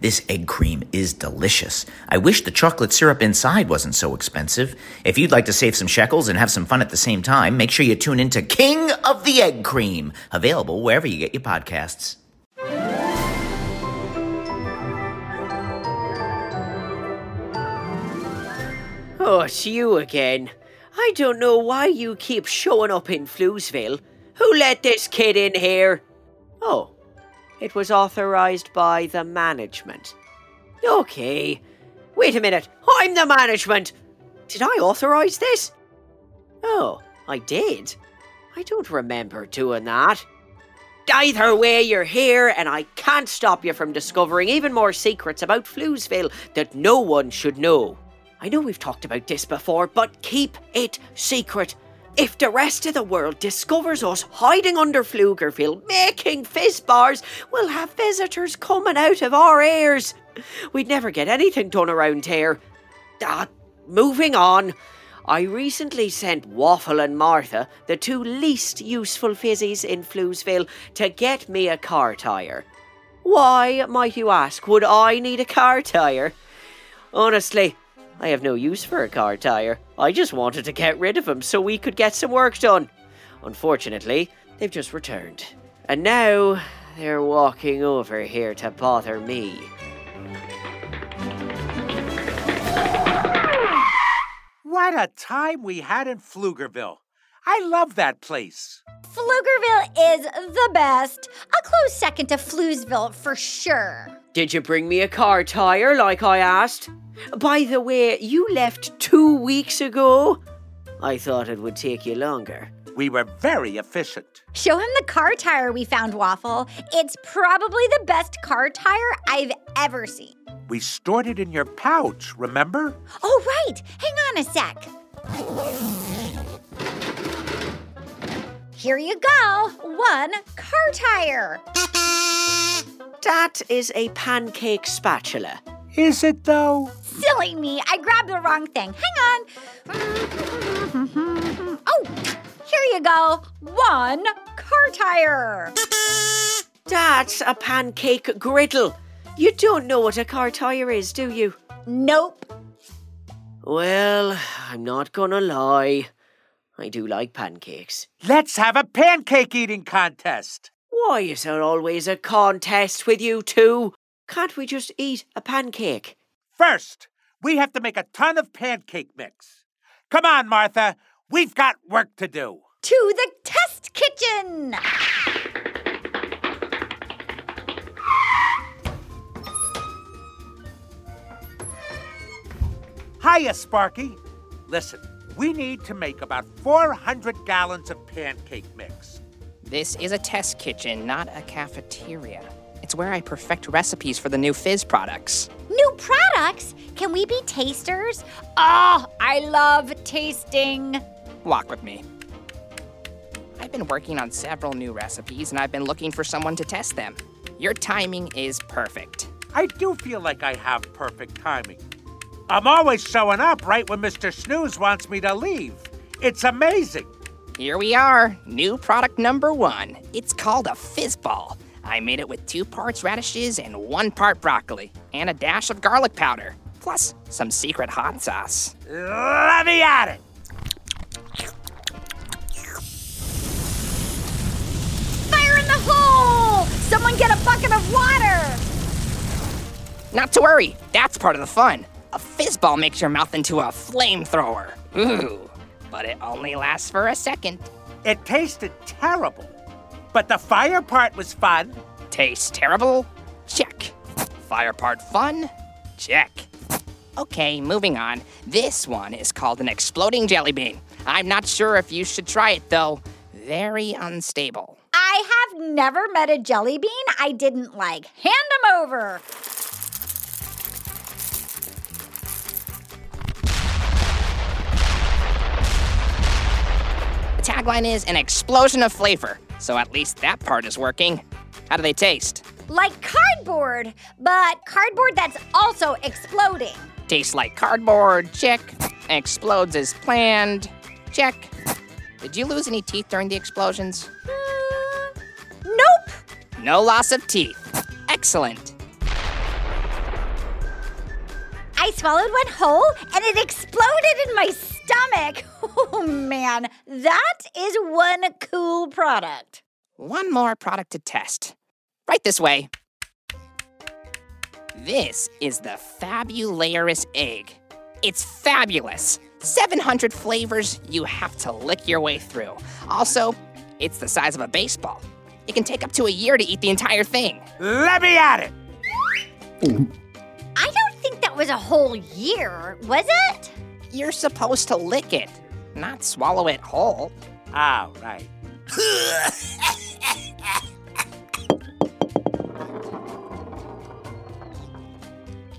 This egg cream is delicious. I wish the chocolate syrup inside wasn't so expensive. If you'd like to save some shekels and have some fun at the same time, make sure you tune into King of the Egg Cream, available wherever you get your podcasts. Oh, it's you again. I don't know why you keep showing up in Floozeville. Who let this kid in here? Oh, it was authorized by the management. Okay. Wait a minute. I'm the management. Did I authorize this? Oh, I did. I don't remember doing that. Either way, you're here, and I can't stop you from discovering even more secrets about Floozeville that no one should know. I know we've talked about this before, but keep it secret. If the rest of the world discovers us hiding under Pflugerville making fizz bars, we'll have visitors coming out of our ears. We'd never get anything done around here. Ah, moving on. I recently sent Waffle and Martha, the two least useful fizzies in Floozeville, to get me a car tyre. Why, might you ask, would I need a car tyre? Honestly, I have no use for a car tyre. I just wanted to get rid of them so we could get some work done. Unfortunately, they've just returned. And now they're walking over here to bother me. What a time we had in Pflugerville. I love that place. Pflugerville is the best. A close second to Floozeville for sure. Did you bring me a car tyre like I asked? By the way, you left two weeks ago. I thought it would take you longer. We were very efficient. Show him the car tire we found, Waffle. It's probably the best car tire I've ever seen. We stored it in your pouch, remember? Oh, right. Hang on a sec. Here you go. One car tire. That is a pancake spatula. Is it though? Silly me. I grabbed the wrong thing. Hang on. Oh, here you go. One car tire. That's a pancake griddle. You don't know what a car tyre is, do you? Nope. Well, I'm not gonna lie. I do like pancakes. Let's have a pancake eating contest. Why is there always a contest with you two? Can't we just eat a pancake? First, we have to make a ton of pancake mix. Come on, Martha. We've got work to do. To the test kitchen. Hiya, Sparky. Listen, we need to make about 400 gallons of pancake mix. This is a test kitchen, not a cafeteria. It's where I perfect recipes for the new Fizz products. New products? Can we be tasters? Oh, I love tasting. Walk with me. I've been working on several new recipes and I've been looking for someone to test them. Your timing is perfect. I do feel like I have perfect timing. I'm always showing up right when Mr. Snooze wants me to leave. It's amazing. Here we are, new product number one. It's called a Fizzball. I made it with two parts radishes and one part broccoli, and a dash of garlic powder, plus some secret hot sauce. Let me at it. Fire in the hole! Someone get a bucket of water! Not to worry, that's part of the fun. A fizzball makes your mouth into a flamethrower. Ooh, but it only lasts for a second. It tasted terrible, but the fire part was fun. Tastes terrible? Check. Fire part fun? Check. Okay, moving on. This one is called an exploding jelly bean. I'm not sure if you should try it though. Very unstable. I have never met a jelly bean I didn't like. Hand him over. Tagline is an explosion of flavor, so at least that part is working. How do they taste? Like cardboard, but cardboard that's also exploding. Tastes like cardboard, check. Explodes as planned, check. Did you lose any teeth during the explosions? Mm, nope. No loss of teeth. Excellent. I swallowed one whole and it exploded in my stomach. Oh man, that is one cool product. One more product to test. Right this way. This is the Fabularous Egg. It's fabulous. 700 flavors you have to lick your way through. Also, it's the size of a baseball. It can take up to a year to eat the entire thing. Let me at it! I don't think that was a whole year, was it? You're supposed to lick it, not swallow it whole. Oh, right.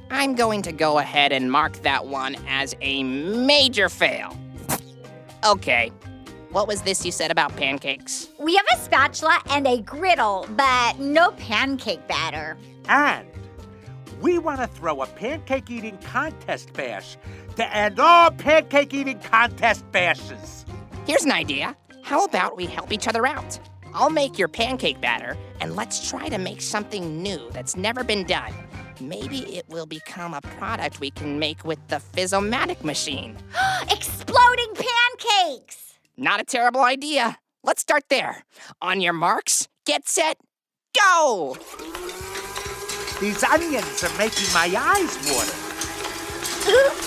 I'm going to go ahead and mark that one as a major fail. Okay, what was this you said about pancakes? We have a spatula and a griddle, but no pancake batter. And we want to throw a pancake eating contest bash to end all pancake eating contest bashes. Here's an idea. How about we help each other out? I'll make your pancake batter, and let's try to make something new that's never been done. Maybe it will become a product we can make with the Fizzomatic machine. Exploding pancakes! Not a terrible idea. Let's start there. On your marks, get set, go! These onions are making my eyes water.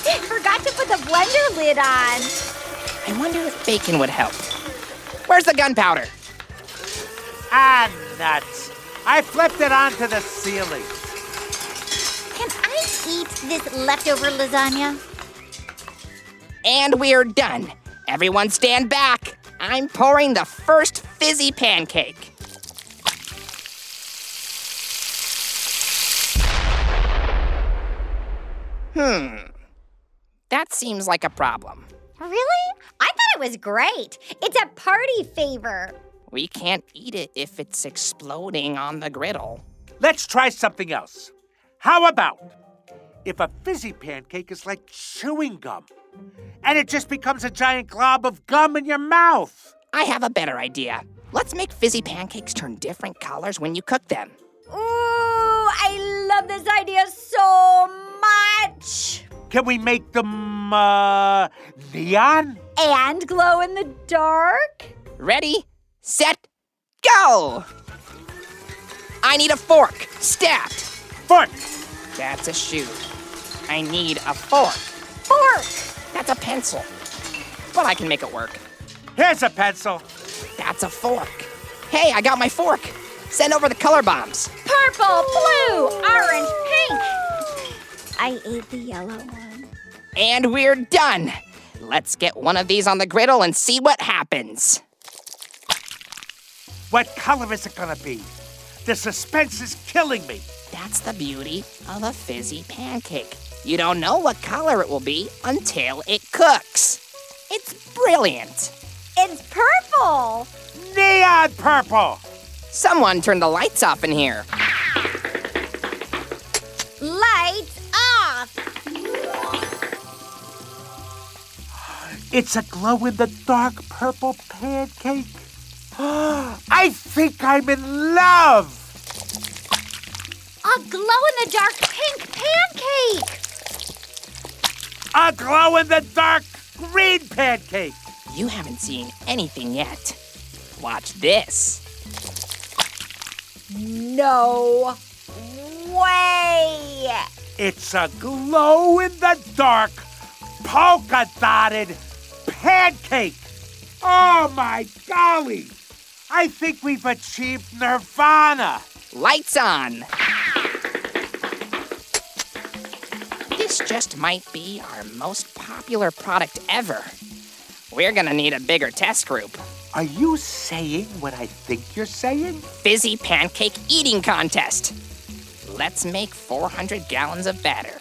Oops, forgot to put the blender lid on. I wonder if bacon would help. Where's the gunpowder? Ah, nuts. I flipped it onto the ceiling. Can I eat this leftover lasagna? And we're done. Everyone stand back. I'm pouring the first fizzy pancake. Hmm. That seems like a problem. Really? I thought it was great. It's a party favor. We can't eat it if it's exploding on the griddle. Let's try something else. How about if a fizzy pancake is like chewing gum and it just becomes a giant glob of gum in your mouth? I have a better idea. Let's make fizzy pancakes turn different colors when you cook them. Ooh, I love this idea so much. Can we make them uh, neon? And glow in the dark? Ready, set, go! I need a fork, stabbed. Fork! That's a shoe. I need a fork. Fork! That's a pencil. But I can make it work. Here's a pencil. That's a fork. Hey, I got my fork. Send over the color bombs. Purple, blue, orange, pink. I ate the yellow one. And we're done. Let's get one of these on the griddle and see what happens. What color is it gonna be? The suspense is killing me. That's the beauty of a fizzy pancake. You don't know what color it will be until it cooks. It's brilliant. It's purple. Neon purple! Someone turned the lights off in here. It's a glow in the dark purple pancake. I think I'm in love! A glow in the dark pink pancake. A glow in the dark green pancake! You haven't seen anything yet. Watch this. No way. It's a glow in the dark polka dotted pancake! Oh my golly! I think we've achieved nirvana! Lights on. This just might be our most popular product ever. We're gonna need a bigger test group. Are you saying what I think you're saying? Fizzy pancake eating contest. Let's make 400 gallons of batter.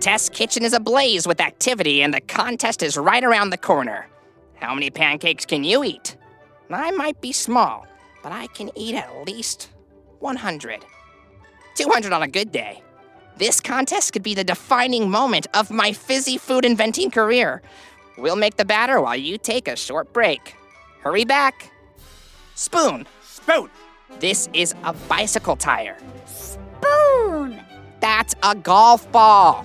Test kitchen is ablaze with activity, and the contest is right around the corner. How many pancakes can you eat? I might be small, but I can eat at least 100. 200 on a good day. This contest could be the defining moment of my fizzy food inventing career. We'll make the batter while you take a short break. Hurry back. Spoon. Spoon. This is a bicycle tire. Spoon. That's a golf ball.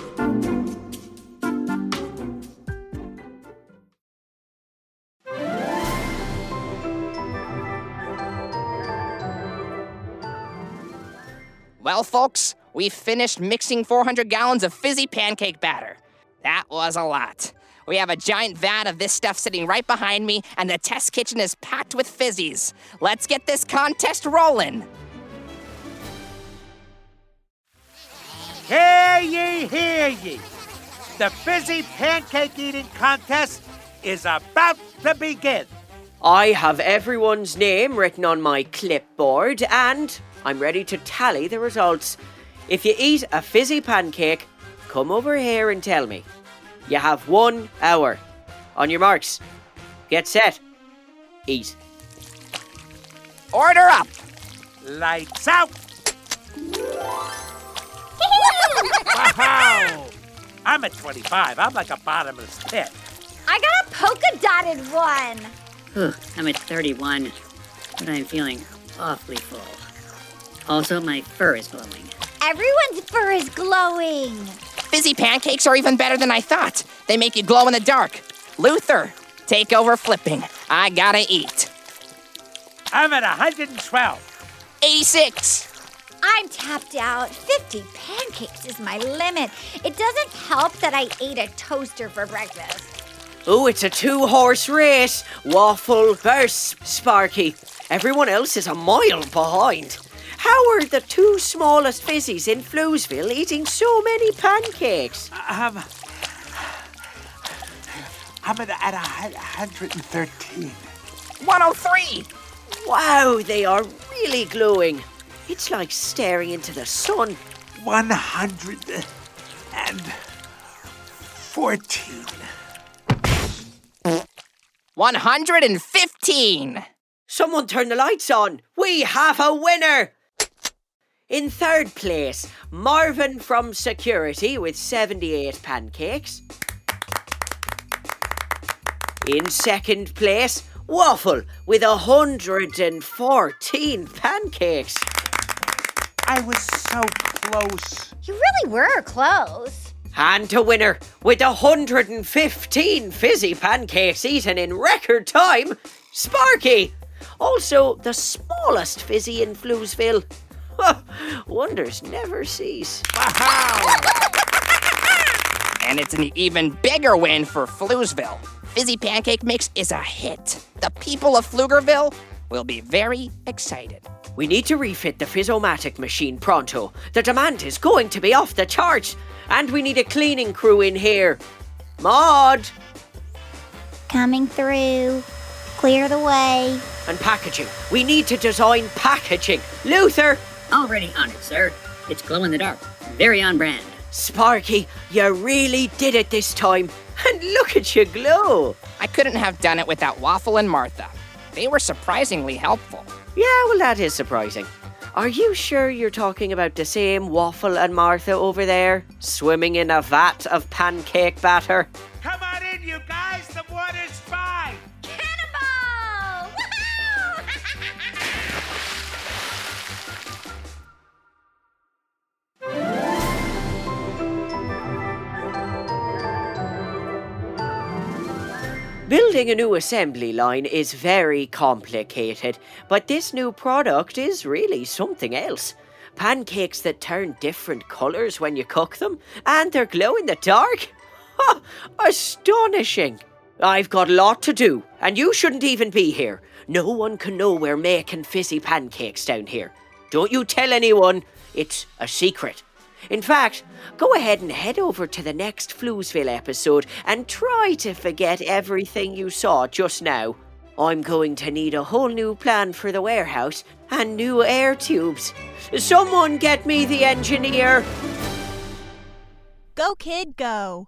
Folks, we finished mixing 400 gallons of fizzy pancake batter. That was a lot. We have a giant vat of this stuff sitting right behind me, and the test kitchen is packed with fizzies. Let's get this contest rolling. Hear ye, hear ye. The fizzy pancake eating contest is about to begin. I have everyone's name written on my clipboard and I'm ready to tally the results. If you eat a fizzy pancake, come over here and tell me. You have one hour. On your marks, get set, eat. Order up. Lights out. Wow. I'm at 25. I'm like a bottomless pit. I got a polka dotted one. Whew, I'm at 31, but I'm feeling awfully full. Also, my fur is glowing. Everyone's fur is glowing. Fizzy pancakes are even better than I thought. They make you glow in the dark. Luther, take over flipping. I gotta eat. I'm at 112. 86. I'm tapped out. 50 pancakes is my limit. It doesn't help that I ate a toaster for breakfast. Oh, it's a two horse race. Waffle versus Sparky. Everyone else is a mile behind. How are the two smallest fizzies in Floozeville eating so many pancakes? I'm, I'm at, at a 113. 103. Wow, they are really glowing. It's like staring into the sun. 114. 115. Someone turn the lights on. We have a winner. In third place, Marvin from Security with 78 pancakes. In second place, Waffle with 114 pancakes. I was so close. You really were close. And to winner with 115 fizzy pancakes eaten in record time, Sparky. Also, the smallest fizzy in Floozeville. Wonders never cease. And it's an even bigger win for Floozeville. Fizzy Pancake Mix is a hit. The people of Pflugerville will be very excited. We need to refit the Fizzomatic machine pronto. The demand is going to be off the charts. And we need a cleaning crew in here. Maud! Coming through. Clear the way. And packaging. We need to design packaging. Luther! Already on it, sir. It's glow in the dark. Very on brand. Sparky, you really did it this time. And look at you glow. I couldn't have done it without Waffle and Martha. They were surprisingly helpful. Yeah, well, that is surprising. Are you sure you're talking about the same Waffle and Martha over there, swimming in a vat of pancake batter? Come Building a new assembly line is very complicated, but this new product is really something else. Pancakes that turn different colours when you cook them, and they're glow in the dark? Ha! Astonishing! I've got a lot to do, and you shouldn't even be here. No one can know we're making fizzy pancakes down here. Don't you tell anyone, it's a secret. In fact, go ahead and head over to the next Floozeville episode and try to forget everything you saw just now. I'm going to need a whole new plan for the warehouse and new air tubes. Someone get me the engineer! Go, kid, go.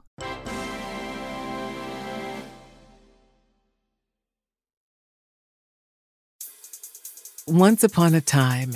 Once upon a time,